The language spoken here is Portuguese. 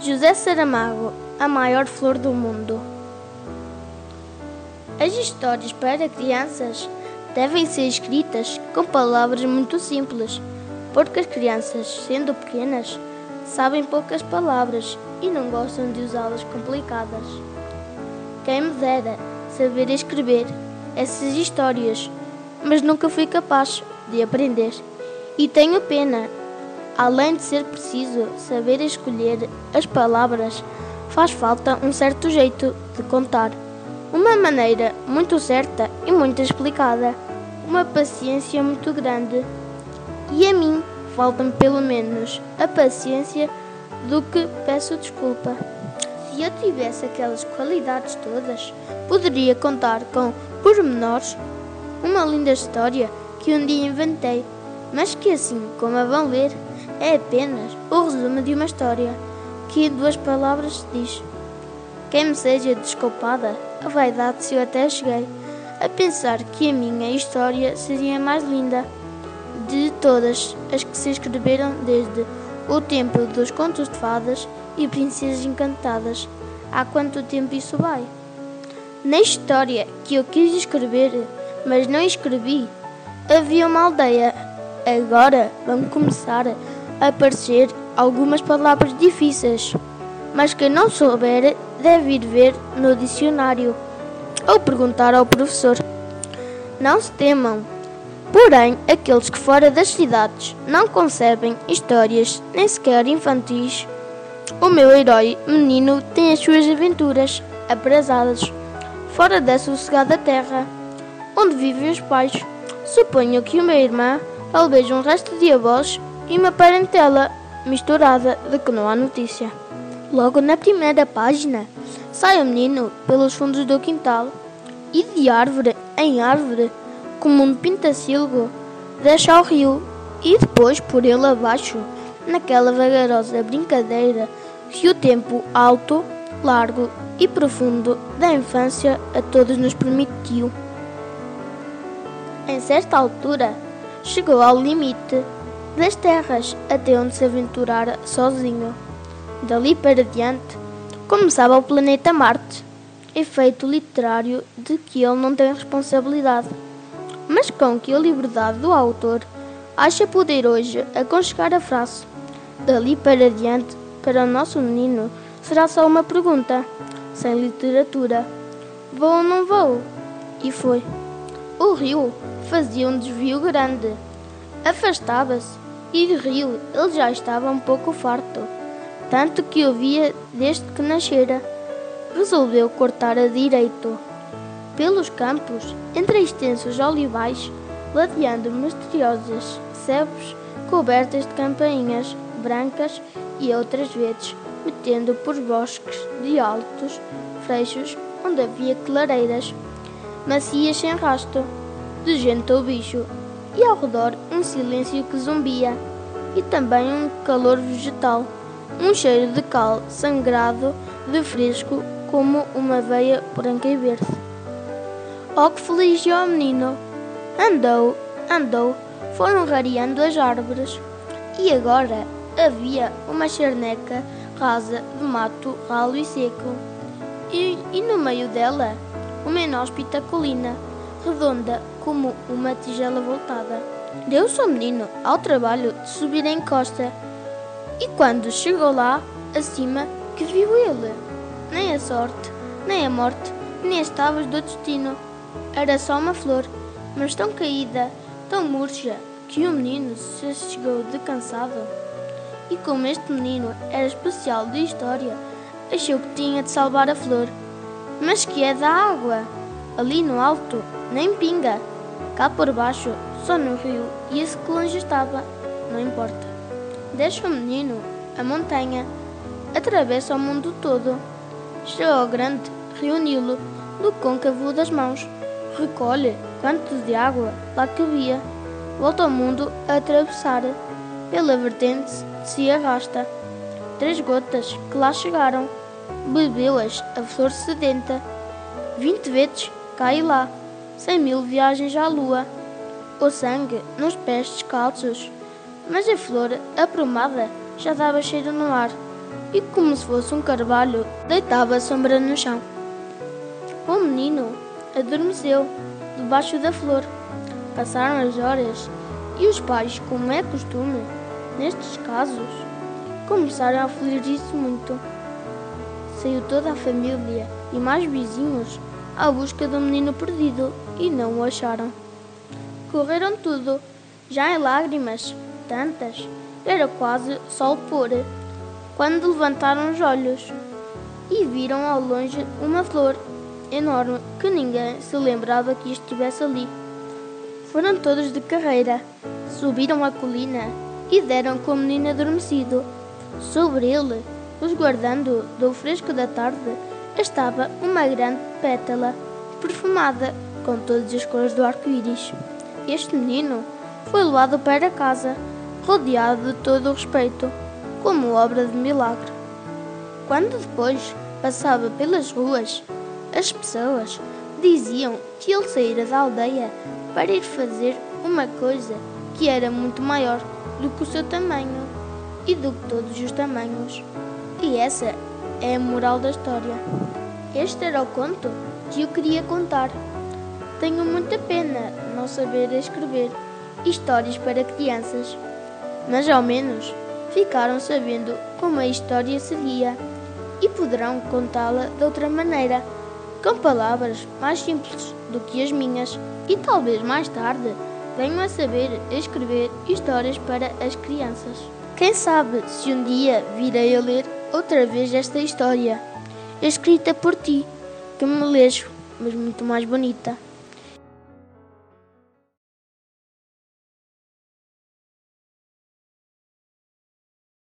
José Saramago, a maior flor do mundo. As histórias para crianças devem ser escritas com palavras muito simples, porque as crianças, sendo pequenas, sabem poucas palavras e não gostam de usá-las complicadas. Quem me dera saber escrever essas histórias, mas nunca fui capaz de aprender. E tenho pena. Além de ser preciso saber escolher as palavras, faz falta um certo jeito de contar. Uma maneira muito certa e muito explicada. Uma paciência muito grande. E a mim falta-me pelo menos a paciência do que peço desculpa. Se eu tivesse aquelas qualidades todas, poderia contar com pormenores uma linda história que um dia inventei, mas que assim como a vão ver, é apenas o resumo de uma história que em duas palavras se diz. Quem me seja desculpada, a vaidade se eu até cheguei a pensar que a minha história seria a mais linda de todas as que se escreveram desde o tempo dos contos de fadas e princesas encantadas. Há quanto tempo isso vai? Na história que eu quis escrever, mas não escrevi, havia uma aldeia. Agora vão começar aparecer algumas palavras difíceis, mas quem não souber deve ir ver no dicionário ou perguntar ao professor. Não se temam, Porém, aqueles que fora das cidades não concebem histórias nem sequer infantis, o meu herói menino tem as suas aventuras aprazadas fora da sossegada terra onde vivem os pais. Suponho que uma irmã, talvez um resto de avós e uma parentela misturada de que não há notícia. Logo na primeira página, sai o menino pelos fundos do quintal e de árvore em árvore como um pintacilgo, desce ao rio e depois por ele abaixo, naquela vagarosa brincadeira que o tempo alto, largo e profundo da infância a todos nos permitiu. Em certa altura, chegou ao limite das terras até onde se aventurara sozinho. Dali para diante, começava o planeta Marte, efeito literário de que ele não tem responsabilidade mas com que a liberdade do autor acha poder hoje aconchegar a frase. Dali para diante, para o nosso menino, será só uma pergunta, sem literatura. Vou ou não vou? E foi. O rio fazia um desvio grande. Afastava-se e rio ele já estava um pouco farto, tanto que o via desde que nascera. Resolveu cortar a direito pelos campos, entre extensos olivais, ladeando misteriosas sebes cobertas de campainhas brancas e outras verdes, metendo por bosques de altos freixos onde havia clareiras, macias sem rasto, de gente ou bicho, e ao redor um silêncio que zumbia, e também um calor vegetal, um cheiro de cal sangrado de fresco como uma veia branca e verde. Oh, que feliz o menino! Andou, andou, foram rareando as árvores. E agora havia uma charneca rasa de mato ralo e seco. E, e no meio dela, uma inóspita colina, redonda como uma tigela voltada. Deu-se ao menino ao trabalho de subir a encosta. E quando chegou lá, acima, que viu ele? Nem a sorte, nem a morte, nem as tábuas do destino era só uma flor, mas tão caída, tão murcha, que o menino se chegou de cansado. E como este menino era especial de história, achou que tinha de salvar a flor. Mas que é da água? Ali no alto, nem pinga. Cá por baixo, só no rio, e esse que longe estava, não importa. Deixa o menino, a montanha, atravessa o mundo todo. Chegou ao grande rio Nilo, do côncavo das mãos recolhe quanto de água lá cabia, volta ao mundo a atravessar, pela vertente se arrasta. Três gotas que lá chegaram, bebeu-as a flor sedenta. Vinte vezes cai lá, cem mil viagens à lua. O sangue nos pés descalços, mas a flor aprumada já dava cheiro no ar. e, como se fosse um carvalho, deitava a sombra no chão. O menino adormeceu debaixo da flor. Passaram as horas e os pais, como é costume, nestes casos, começaram a afligir-se muito. Saiu toda a família e mais vizinhos à busca do menino perdido e não o acharam. Correram tudo, já em lágrimas, tantas, era quase sol pôr, quando levantaram os olhos e viram ao longe uma flor enorme que ninguém se lembrava que estivesse ali. Foram todos de carreira, subiram a colina e deram com o menino adormecido. Sobre ele, resguardando do fresco da tarde, estava uma grande pétala perfumada com todas as cores do arco-íris. Este menino foi levado para casa, rodeado de todo o respeito, como obra de milagre. Quando depois passava pelas ruas, as pessoas diziam que ele saíra da aldeia para ir fazer uma coisa que era muito maior do que o seu tamanho e do que todos os tamanhos. E essa é a moral da história. Este era o conto que eu queria contar. Tenho muita pena não saber escrever histórias para crianças, mas ao menos ficaram sabendo como a história seguia e poderão contá-la de outra maneira com palavras mais simples do que as minhas e talvez mais tarde venham a saber escrever histórias para as crianças. Quem sabe se um dia virei a ler outra vez esta história, escrita por ti, que me lês, mas muito mais bonita.